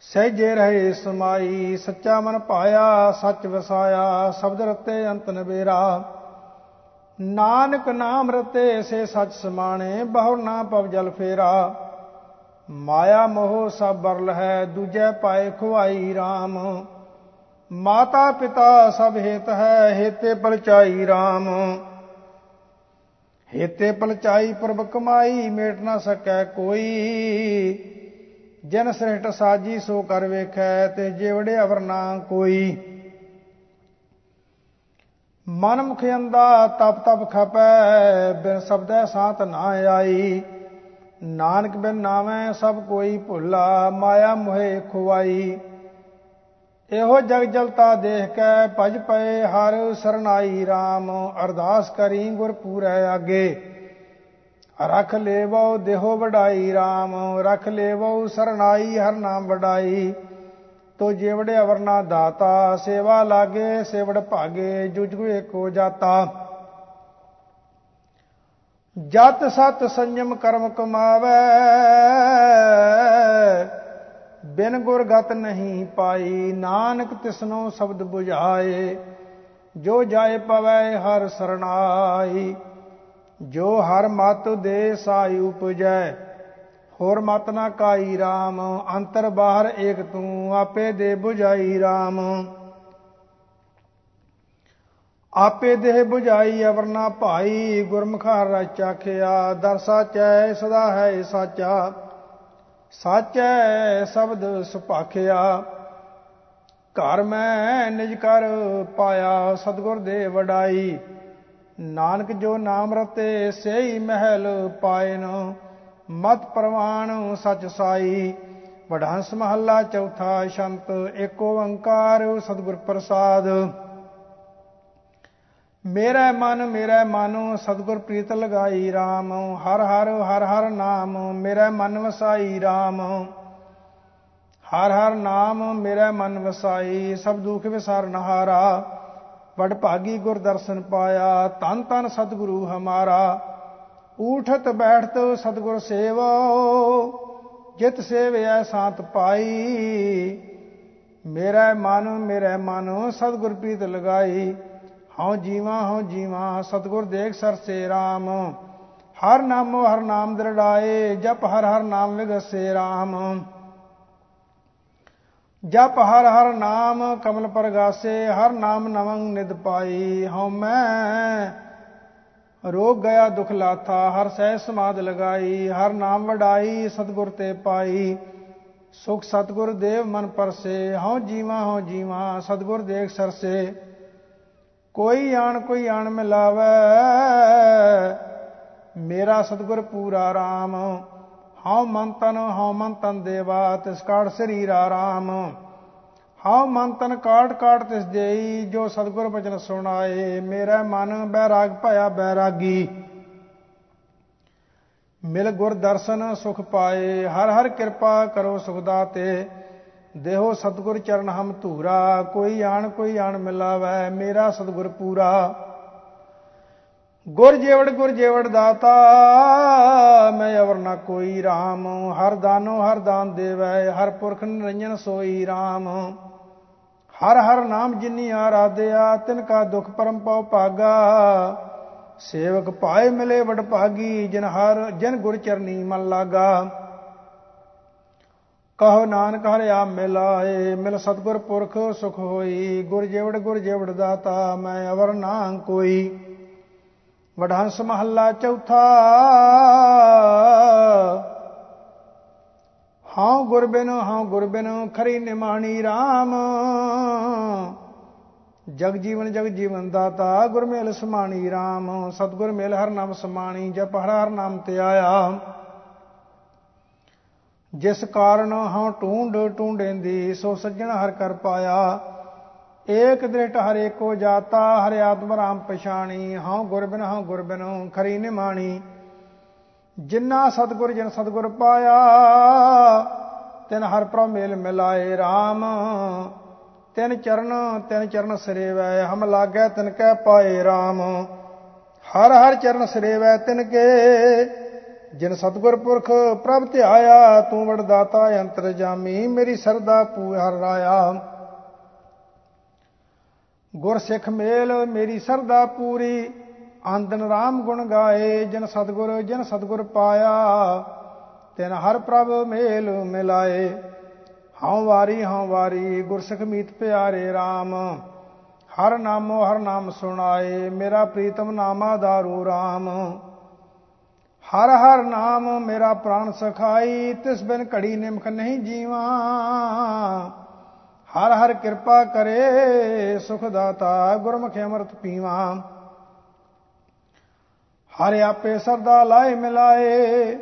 S1: ਸਹਿਜੇ ਰਹੇ ਸਮਾਈ, ਸੱਚਾ ਮਨ ਪਾਇਆ ਸੱਚ ਵਸਾਇਆ, ਸ਼ਬਦ ਰਤੇ ਅੰਤ ਨਵੇਰਾ। ਨਾਨਕ ਨਾਮ ਰਤੇ ਸੇ ਸੱਚ ਸਮਾਣੇ ਬਹੁ ਨਾ ਪਵ ਜਲ ਫੇਰਾ। ਮਾਇਆ ਮੋਹ ਸਭ ਬਰਲ ਹੈ ਦੂਜੇ ਪਾਏ ਖੁਆਈ RAM ਮਾਤਾ ਪਿਤਾ ਸਭ ਹਿਤ ਹੈ, ਹੇਤੇ ਪਲਚਾਈ RAM ਹੇਤੇ ਪਲਚਾਈ ਪ੍ਰਭ ਕਮਾਈ, ਮੇਟ ਨਾ ਸਕੈ ਕੋਈ। ਜਨ ਸ੍ਰਿਸ਼ਟ ਸਾਜੀ ਸੋ ਕਰ ਵੇਖੈ, ਤੇ ਜਿਵੜੇ ਅਵਰ ਨਾ ਕੋਈ। ਮਨ ਮੁਖ ਅੰਦਾ ਤਪ ਤਪ ਖਪੈ, ਬਿਨ ਸਬਦੈ ਸਾਤ ਨਾ ਆਈ। ਨਾਨਕ ਬਿਨ ਨਾਵੇਂ ਸਭ ਕੋਈ ਭੁੱਲਾ, ਮਾਇਆ ਮੋਹਿ ਖੁਆਈ। ਇਹੋ ਜਗ ਜਲਤਾ ਦੇਖ ਕੇ ਭਜ ਪਏ ਹਰ ਸਰਨਾਈ RAM ਅਰਦਾਸ ਕਰੀ ਗੁਰ ਪੂਰੈ ਆਗੇ ਰਖ ਲੇਵੋ ਦੇਹੋ ਵਡਾਈ RAM ਰਖ ਲੇਵੋ ਸਰਨਾਈ ਹਰ ਨਾਮ ਵਡਾਈ। ਤੋ ਜਿਵੜੇ ਅਵਰਨਾ ਦਾਤਾ, ਸੇਵਾ ਲਾਗੇ ਸੇਵੜ ਭਾਗੇ ਜੁਜਗੁ ਏਕੋ ਜਾਤਾ। ਜਤ ਸਤ ਸੰਜਮ ਕਰਮ ਕਮਾਵੇ ਬਿਨ ਗੁਰਗਤ ਨਹੀਂ ਪਾਈ, ਨਾਨਕ ਤਿਸਨੋ ਸ਼ਬਦ 부ਝਾਏ ਜੋ ਜਾਏ ਪਵੈ ਹਰ ਸਰਣਾਈ ਜੋ ਹਰ ਮਤ ਦੇ ਸਾਈ ਉਪਜੈ, ਹੋਰ ਮਤ ਨਾ ਕਾਈ RAM ਅੰਤਰ ਬਾਹਰ ਏਕ ਤੂੰ, ਆਪੇ ਦੇ 부ਝਾਈ RAM ਆਪੇ ਦੇਹ 부ਝਾਈ ਅਵਰ ਨਾ ਭਾਈ, ਗੁਰਮਖਾ ਰਚ ਆਖਿਆ ਦਰਸਾ ਚੈ ਸਦਾ ਹੈ ਸਾਚਾ। ਸਾਚੈ ਸ਼ਬਦ ਸੁਭਾਖਿਆ, ਘਰ ਮੈਂ ਨਿਜ ਕਰ ਪਾਇਆ ਸਤਗੁਰ ਦੇ ਵਡਾਈ। ਨਾਨਕ ਜੋ ਨਾਮ ਰਤੇ ਸੇਈ ਮਹਿਲ ਪਾਇਨ, ਮਤ ਪ੍ਰਵਾਣ ਸਚ ਸਾਈ। ਵਡਹੰਸ ਮਹੱਲਾ ਚੌਥਾ ਸ਼ੰਤ, ਏਕ ਓੰਕਾਰ ਸਤਿਗੁਰ ਪ੍ਰਸਾਦ। ਮੇਰਾ ਮਨ ਮੇਰਾ ਮਨ, ਸਤਿਗੁਰ ਪ੍ਰੀਤ ਲਗਾਈ RAM ਹਰ ਹਰ ਹਰ ਹਰ ਨਾਮ, ਮੇਰਾ ਮਨ ਵਸਾਈ RAM ਹਰ ਹਰ ਨਾਮ, ਮੇਰਾ ਮਨ ਵਸਾਈ, ਸਭ ਦੁਖ ਵਿਸਾਰ ਨਹਾਰਾ। ਵਡ ਭਾਗੀ ਗੁਰ ਦਰਸ਼ਨ ਪਾਇਆ ਤਨ ਤਨ ਸਤਿਗੁਰੂ ਹਮਾਰਾ। ਊਠਤ ਬੈਠਤ ਸਤਿਗੁਰ ਸੇਵੋ, ਜਿਤ ਸੇਵਿਆ ਸਾਤ ਪਾਈ। ਮੇਰਾ ਮਨ ਮੇਰਾ ਮਨ, ਸਤਿਗੁਰ ਪ੍ਰੀਤ ਲਗਾਈ। ਹਉ ਜੀਵਾ ਹਉ ਜੀਵਾ, ਸਤਿਗੁਰ ਦੇਖ ਸਰਸੇ RAM ਹਰ ਨਾਮੋ, ਹਰ ਨਾਮ ਦਰੜਾਏ, ਜਪ ਹਰ ਹਰ ਨਾਮ ਵਿਗਸੇ RAM ਜਪ ਹਰ ਹਰ ਨਾਮ ਕਮਲ ਪਰਗਾਸੇ, ਹਰ ਨਾਮ ਨਵੰ ਨਿਦ ਪਾਈ। ਹਉ ਮੈਂ ਰੋਗ ਗਿਆ, ਦੁਖ ਲਾਥਾ ਹਰ ਸਹਿ ਸਮਾਦ ਲਗਾਈ, ਹਰ ਨਾਮ ਵਡਾਈ, ਸਤਗੁਰ ਤੇ ਪਾਈ। ਸੁਖ ਸਤਗੁਰ ਦੇਵ ਮਨ ਪਰਸੇ, ਹਉ ਜੀਵਾ ਹਉ ਜੀਵਾ, ਸਤਗੁਰ ਦੇਖ ਸਰਸੇ ਕੋਈ ਆਣ ਕੋਈ ਆਣ ਮਿਲਾਵੇ। ਮੇਰਾ ਸਤਗੁਰ ਪੂਰਾ RAM ਹਉ ਮਨ ਤਨ, ਹਉ ਮਨ ਤਨ ਦੇਵਾ, ਤਿਸ ਕਾੜ ਸਰੀਰ ਆਰਾਮ। ਹਉ ਮਨ ਤਨ ਕਾਟ ਕਾਟ ਤਿਸ ਦੇਈ, ਜੋ ਸਤਗੁਰ ਬਚਨ ਸੁਣਾਏ। ਮੇਰਾ ਮਨ ਬੈਰਾਗ ਭਇਆ ਬੈਰਾਗੀ। ਮਿਲ ਗੁਰ ਦਰਸ਼ਨ ਸੁਖ ਪਾਏ। ਹਰ ਹਰ ਕਿਰਪਾ ਕਰੋ ਸੁਖ ਦਾਤੇ। ਦੇਹੋ ਸਤਗੁਰ ਚਰਨ ਹਮ ਧੂਰਾ, ਕੋਈ ਆਣ ਕੋਈ ਆਣ ਮਿਲਾਵੇ, ਮੇਰਾ ਸਤਗੁਰ ਪੂਰਾ। ਗੁਰ ਜੇਵੜ ਗੁਰ ਜੇਵੜ ਦਾਤਾ, ਮੈਂ ਅਵਰ ਨਾ ਕੋਈ RAM ਹਰ ਦਾਨੋ ਹਰ ਦਾਨ ਦੇਵੈ, ਹਰ ਪੁਰਖ ਨਿਰੰਜਨ ਸੋਈ RAM ਹਰ ਹਰ ਨਾਮ ਜਿਨੀ ਆਰਾਧਿਆ, ਤਿਨ ਕਾ ਦੁਖ ਪਰਮ ਪਉ ਭਾਗਾ। ਸੇਵਕ ਪਾਏ ਮਿਲੇ ਵਡ ਭਾਗੀ ਜਿਨ ਹਰ, ਜਨ ਗੁਰ ਚਰਨੀ ਮਨ ਲਾਗਾ। ਕਹੋ ਨਾਨਕ ਹਰਿ ਆ ਮਿਲਾਏ ਮਿਲ ਸਤਗੁਰ ਪੁਰਖ ਸੁਖ ਹੋਈ, ਗੁਰ ਜੇਵੜ ਗੁਰ ਜੇਵੜ ਦਾਤਾ, ਮੈਂ ਅਵਰ ਨਾ ਕੋਈ। ਵਡਹੰਸ ਮਹੱਲਾ ਚੌਥਾ। ਹਾਂ ਗੁਰ ਬਿਨ ਹਾਂ ਗੁਰ ਬਿਨ ਖਰੀ ਨਿਮਾਣੀ RAM ਜਗ ਜੀਵਨ ਜਗ ਜੀਵਨ ਦਾਤਾ, ਗੁਰ ਮੇਲ ਸਮਾਣੀ RAM ਸਤਗੁਰ ਮੇਲ ਹਰ ਨਾਮ ਸਮਾਣੀ, ਜਪ ਹਰ ਹਰ ਨਾਮ ਤੇ ਆਇਆ। ਜਿਸ ਕਾਰਨ ਹਾਂ ਟੂੰਡ ਟੂੰਡੇਂਦੀ ਸੋ ਸੱਜਣ ਹਰ ਕਰ ਪਾਇਆ। ਏਕ ਦ੍ਰਿਟ ਹਰੇ ਕੋ ਜਾਤਾ, ਹਰਿ ਆਤਮ ਰਾਮ ਪਛਾਣੀ। ਹਾਂ ਗੁਰਬਿਨ ਹਾਂ ਗੁਰਬਿਨ, ਖਰੀ ਨਿਮਾਣੀ। ਜਿਨ੍ਹਾਂ ਸਤਗੁਰ, ਜਨ ਸਤਗੁਰ ਪਾਇਆ, ਤਿਨ ਹਰ ਪ੍ਰਭ ਮੇਲ ਮਿਲਾਏ RAM ਤਿਨ ਚਰਨ ਤਿਨ ਚਰਨ ਸਰੇਵੈ, ਹਮ ਲਾਗੈ ਤਿਨ ਕੈ ਪਾਏ RAM ਹਰ ਹਰ ਚਰਨ ਸਰੇਵੈ ਤਿਨ ਕੇ ਜਿਨ ਸਤਗੁਰ ਪੁਰਖ ਪ੍ਰਭ ਧਿਆਇਆ, ਤੂੰ ਵਡ ਦਾਤਾ ਅੰਤਰ ਜਾਮੀ, ਮੇਰੀ ਸਰਦਾ ਪੂ ਹਰ ਰਾਇਆ। ਗੁਰ ਸਿੱਖ ਮੇਲ, ਮੇਰੀ ਸਰਦਾ ਪੂਰੀ, ਆਂਦਨ RAM ਗੁਣ ਗਾਏ, ਜਨ ਸਤਗੁਰ ਜਨ ਸਤਗੁਰ ਪਾਇਆ, ਤਿਨ ਹਰ ਪ੍ਰਭ ਮੇਲ ਮਿਲਾਏ। ਹਉ ਵਾਰੀ ਹਉ ਵਾਰੀ ਗੁਰਸਿੱਖ ਮੀਤ ਪਿਆਰੇ RAM ਹਰ ਨਾਮੋ ਹਰ ਨਾਮ ਸੁਣਾਏ, ਮੇਰਾ ਪ੍ਰੀਤਮ ਨਾਮਾ ਦਾਰੂ RAM ਹਰ ਹਰ ਨਾਮ ਮੇਰਾ ਪ੍ਰਾਨ ਸਖਾਈ, ਤਿਸ ਬਿਨ ਘੜੀ ਨਿਮਖ ਨਹੀਂ ਜੀਵਾ। ਹਰ ਹਰ ਕਿਰਪਾ ਕਰੇ, ਸੁਖ ਦਾਤਾ ਗੁਰਮੁਖ ਅਮਰਤ ਪੀਵਾ। ਹਰ ਆਪੇ ਸਰਦਾ ਲਾਏ ਮਿਲਾਏ,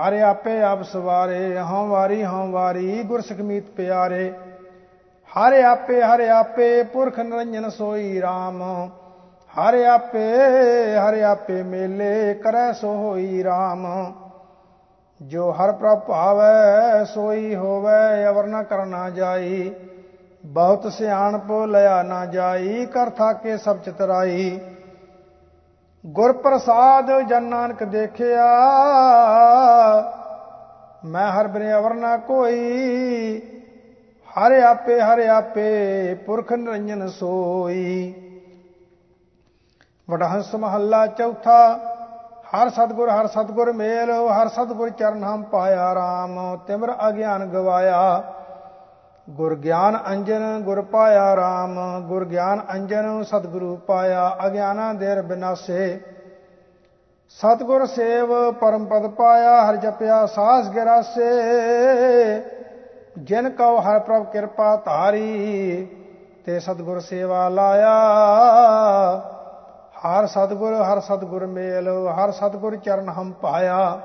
S1: ਹਰ ਆਪੇ ਆਪ ਸਵਾਰੇ, ਹਉ ਵਾਰੀ ਹਉ ਵਾਰੀ ਗੁਰ ਸਿਖਮੀਤ ਪਿਆਰੇ। ਹਰ ਆਪੇ ਹਰ ਆਪੇ ਪੁਰਖ ਨਿਰੰਜਨ ਸੋਈ RAM ਹਰ ਆਪੇ ਹਰ ਆਪੇ ਮੇਲੇ ਕਰੈ ਸੋ ਹੋਈ RAM ਜੋ ਹਰ ਪ੍ਰਭ ਭਾਵੈ, ਸੋਈ ਹੋਵੇ, ਅਵਰ ਨ ਕਰਨਾ ਜਾਈ। ਬਹੁਤ ਸਿਆਣਪ ਲਿਆ ਨਾ ਜਾਈ, ਕਰ ਥਾਕੇ ਸਭ ਚਤਰਾਈ। ਗੁਰ ਪ੍ਰਸਾਦ ਜਨ ਨਾਨਕ ਦੇਖਿਆ, ਮੈਂ ਹਰ ਬਨੇ ਅਵਰ ਨਾ ਕੋਈ। ਹਰ ਆਪੇ ਹਰ ਆਪੇ ਪੁਰਖ ਨਿਰੰਜਨ ਸੋਈ। ਵਡਹੰਸ ਮਹੱਲਾ ਚੌਥਾ, ਹਰ ਸਤਗੁਰ ਹਰ ਸਤਗੁਰ ਮੇਲ, ਹਰ ਸਤਗੁਰ ਚਰਨ ਹਮ ਪਾਇਆ RAM ਤਿਮਰ ਅਗਿਆਨ ਗਵਾਇਆ। ਗੁਰ ਗਿਆਨ ਅੰਜਨ ਗੁਰ ਪਾਇਆ RAM ਗੁਰ ਗਿਆਨ ਅੰਜਨ ਸਤਗੁਰੂ ਪਾਇਆ, ਅਗਿਆਨਾ ਦੇਰ ਬਿਨਾਸੇ ਸਤਗੁਰ ਸੇਵ ਪਰਮ ਪਦ ਪਾਇਆ, ਹਰ ਜਪਿਆ ਸਾਸ ਗਿਰਾਸੇ। ਜਿਨ ਕਉ ਹਰ ਪ੍ਰਭ ਕਿਰਪਾ ਧਾਰੀ, ਤੇ ਸਤਗੁਰ ਸੇਵਾ ਲਾਇਆ। ਹਰ ਸਤਗੁਰ ਹਰ ਸਤਗੁਰ ਮੇਲ, ਹਰ ਸਤਗੁਰ ਚਰਨ ਹਮ ਪਾਇਆ।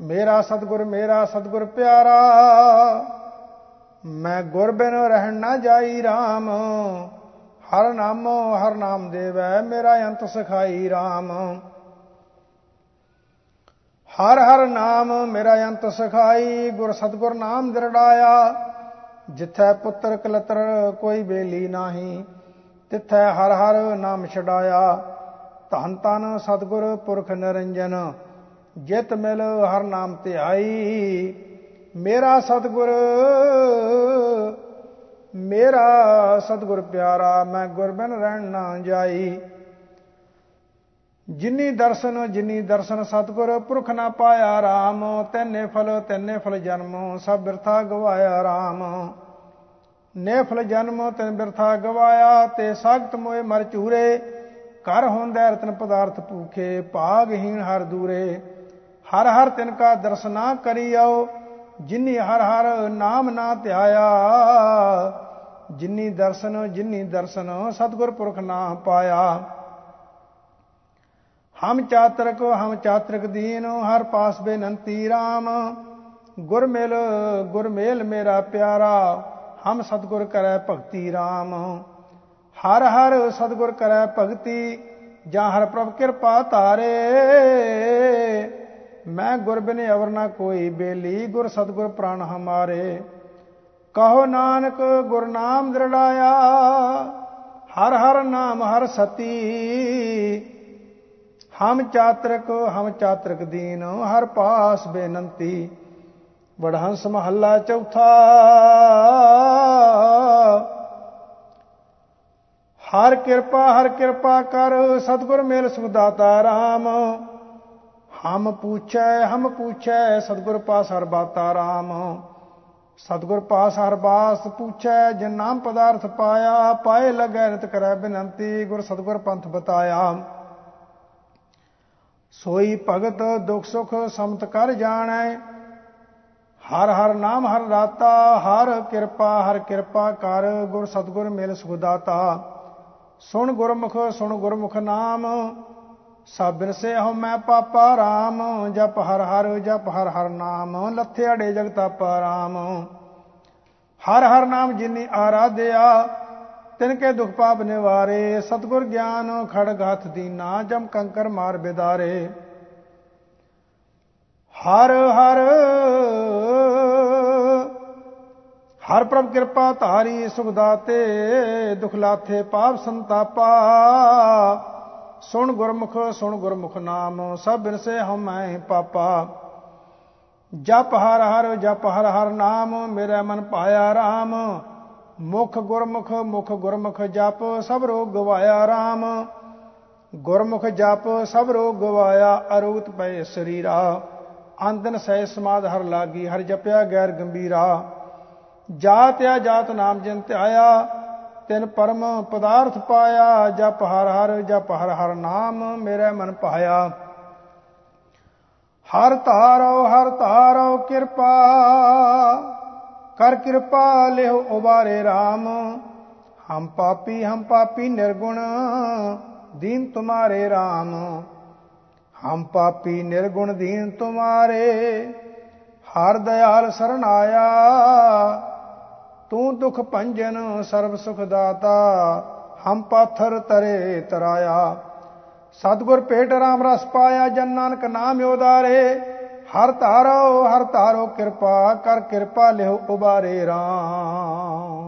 S1: ਮੇਰਾ ਸਤਗੁਰ ਮੇਰਾ ਸਤਗੁਰ ਪਿਆਰਾ, ਮੈਂ ਗੁਰ ਬਿਨ ਰਹਿਣ ਨਾ ਜਾਈ RAM ਹਰ ਨਾਮੋ, ਹਰ ਨਾਮ ਦੇਵੈ, ਮੇਰਾ ਅੰਤ ਸਖਾਈ RAM ਹਰ ਹਰ ਨਾਮ, ਮੇਰਾ ਅੰਤ ਸਖਾਈ, ਗੁਰ ਸਤਗੁਰ ਨਾਮ ਦਰੜਾਇਆ। ਜਿੱਥੈ ਪੁੱਤਰ ਕਲਤਰ, ਕੋਈ ਬੇਲੀ ਨਾਹੀ। ਤਿੱਥੈ ਹਰ ਹਰ ਨਾਮ ਛਡਾਇਆ। ਧੰਨ ਤਨ ਸਤਗੁਰ ਪੁਰਖ ਨਿਰੰਜਨ, ਜਿਤ ਮਿਲ ਹਰ ਨਾਮ ਤੇ ਆਈ ਮੇਰਾ ਸਤਗੁਰ ਮੇਰਾ ਸਤਗੁਰ ਪਿਆਰਾ, ਮੈਂ ਗੁਰਬਨ ਰਹਿਣ ਨਾ ਜਾਈ। ਜਿਨੀ ਦਰਸ਼ਨ ਜਿਨੀ ਦਰਸ਼ਨ ਸਤਗੁਰ, ਪੁਰਖ ਨਾ ਪਾਇਆ RAM ਤੈਨੇ ਫਲ ਤੈਨੇ ਫਲ ਜਨਮ, ਸਭ ਬਿਰਥਾ ਗਵਾਇਆ RAM ਨੇ ਫਲ ਜਨਮ ਤੈਨ ਬਿਰਥਾ ਗਵਾਇਆ, ਤੇ ਸਖਤ ਮੋਏ ਮਰ ਚੂਰੇ ਕਰ ਹੁੰਦਾ ਰਤਨ ਪਦਾਰਥ ਭੂਖੇ, ਭਾਗਹੀਣ ਹਰ ਦੂਰੇ। ਹਰ ਹਰ ਤਿਨ ਕਾ ਦਰਸ਼ਨਾ ਕਰੀਓ ਜਿਨੀ ਹਰ ਹਰ ਨਾਮ ਨਾ ਧਿਆਇਆ। ਜਿਨੀ ਦਰਸ਼ਨ ਜਿਨੀ ਦਰਸ਼ਨ, ਸਤਗੁਰ ਪੁਰਖ ਨਾ ਪਾਇਆ। ਹਮ ਚਾਤਰਕ ਹਮ ਚਾਤਰਕ ਦੀਨ, ਹਰ ਪਾਸ ਬੇਨੰਤੀ RAM ਗੁਰ ਮਿਲ, ਗੁਰ ਮੇਲ ਮੇਰਾ ਪਿਆਰਾ। ਹਮ ਸਤਗੁਰ ਕਰੈ ਭਗਤੀ RAM ਹਰ ਹਰ ਸਤਗੁਰ ਕਰੈ ਭਗਤੀ, ਜਾਂ ਹਰ ਪ੍ਰਭ ਕਿਰਪਾ ਧਾਰੇ। ਮੈਂ ਗੁਰ ਬਿਨ ਅਵਰ ਨਾ ਕੋਈ ਬੇਲੀ, ਗੁਰ ਸਤਗੁਰ ਪ੍ਰਾਨ ਹਮਾਰੇ। ਕਹੋ ਨਾਨਕ, ਗੁਰ ਨਾਮ ਦਰੜਾਇਆ, ਹਰ ਹਰ ਨਾਮ ਹਰ ਸਤੀ। ਹਮ ਚਾਤਰਕ ਹਮ ਚਾਤਰਕ ਦੀਨ, ਹਰ ਪਾਸ ਬੇਨੰਤੀ। ਵਡਹੰਸ ਮਹੱਲਾ ਚੌਥਾ। ਹਰ ਕਿਰਪਾ ਹਰ ਕਿਰਪਾ ਕਰ, ਸਤਗੁਰ ਮੇਲ ਸੁਖਦਾਤਾ RAM ਹਮ ਪੁੱਛੈ ਹਮ ਪੁੱਛੈ, ਸਤਗੁਰ ਪਾਸ ਹਰ ਬਾਤਾ RAM ਸਤਗੁਰ ਪਾਸ ਹਰ ਬਾਸ ਪੁੱਛੈ, ਜਿਨ ਨਾਮ ਪਦਾਰਥ ਪਾਇਆ, ਪਾਏ ਲਗੈ ਨਿਤ ਕਰੈ ਬੇਨੰਤੀ, ਗੁਰ ਸਤਗੁਰ ਪੰਥ ਬਤਾਇਆ। ਸੋਈ ਭਗਤ ਦੁਖ ਸੁਖ ਸਮਤ ਕਰ ਜਾਣੈ ਹਰ ਹਰ ਨਾਮ ਹਰ ਰਾਤਾ ਹਰ ਕਿਰਪਾ ਹਰ ਕਿਰਪਾ ਕਰ, ਗੁਰ ਸਤਗੁਰ ਮਿਲ ਸੁਖਦਾਤਾ ਸੁਣ ਗੁਰਮੁਖ ਸੁਣ ਗੁਰਮੁਖ ਨਾਮ ਸਭ ਬਿਰਸੇ ਹਉ ਮੈਂ ਪਾਪਾ RAM ਜਪ ਹਰ ਹਰ, ਜਪ ਹਰ ਹਰ ਨਾਮ, ਲੱਥੇ ਅੜੇ ਜਗਤਾਪਾ RAM ਹਰ ਹਰ ਨਾਮ ਜਿਨੀ ਆਰਾਧਿਆ, ਤਿਨ ਕੇ ਦੁਖ ਪਾਪ ਨਿਵਾਰੇ, ਸਤਗੁਰ ਗਿਆਨ ਖੜਗ ਹੱਥ ਦੀਨਾ, ਜਮ ਕੰਕਰ ਮਾਰ ਬਿਦਾਰੇ। ਹਰ ਹਰ ਹਰ ਪ੍ਰਭ ਕਿਰਪਾ ਧਾਰੀ ਸੁਖ ਦਾਤੇ ਦੁਖ ਲਾਥੇ ਪਾਪ ਸੰਤਾਪਾ। ਸੁਣ ਗੁਰਮੁਖ ਸੁਣ ਗੁਰਮੁਖ ਨਾਮ, ਸਭ ਬਿਨਸੇ ਹਮੈ ਪਾਪਾ। ਜਪ ਹਰ ਹਰ, ਜਪ ਹਰ ਹਰ ਨਾਮ, ਮੇਰੇ ਮਨ ਪਾਇਆ RAM ਮੁਖ ਗੁਰਮੁਖ ਮੁਖ ਗੁਰਮੁਖ ਜਪ, ਸਭ ਰੋਗ ਗਵਾਇਆ RAM ਗੁਰਮੁਖ ਜਪ, ਸਭ ਰੋਗ ਗਵਾਇਆ, ਅਰੂਤ ਪਏ ਸਰੀਰਾ। ਅੰਦਨ ਸਹਿ ਸਮਾਦ ਹਰ ਲਾਗੀ, ਹਰ ਜਪਿਆ ਗੈਰ ਗੰਭੀਰਾ। ਜਾਤ ਆ, ਜਾਤ ਨਾਮ ਜਿਨ ਧਿਆਇਆ ਤਿਨ ਪਰਮ ਪਦਾਰਥ ਪਾਇਆ, ਜਪ ਹਰ ਹਰ, ਜਪ ਹਰ ਹਰ ਨਾਮ ਮੇਰੇ ਮਨ ਪਾਇਆ। ਹਰ ਧਾਰੋ ਹਰ ਧਾਰੋ ਕਿਰਪਾ, ਕਰ ਕਿਰਪਾ ਲਿਓ ਉਬਾਰੇ RAM ਹਮ ਪਾਪੀ ਹਮ ਪਾਪੀ ਨਿਰਗੁਣ, ਦੀਨ ਤੁਮਾਰੇ RAM ਹਮ ਪਾਪੀ ਨਿਰਗੁਣ, ਦੀਨ ਤੁਮਾਰੇ, ਹਰ ਦਇਆਲ ਸਰਣ ਆਇਆ ਤੂੰ ਦੁਖ ਭੰਜਨ ਸਰਬ ਸੁਖ ਦਾਤਾ, ਹਮ ਪਾਥਰ ਤਰੇ ਤਰਾਇਆ। ਸਤਗੁਰ ਭੇਟ ਰਾਮ ਰਸ ਪਾਇਆ, ਜਨ ਨਾਨਕ ਨਾਮ ਉਦਾਰੇ। ਹਰ ਧਾਰੋ ਹਰ ਧਾਰੋ ਕਿਰਪਾ, ਕਰ ਕਿਰਪਾ ਲਿਓ ਉਬਾਰੇ ਰਾਮ।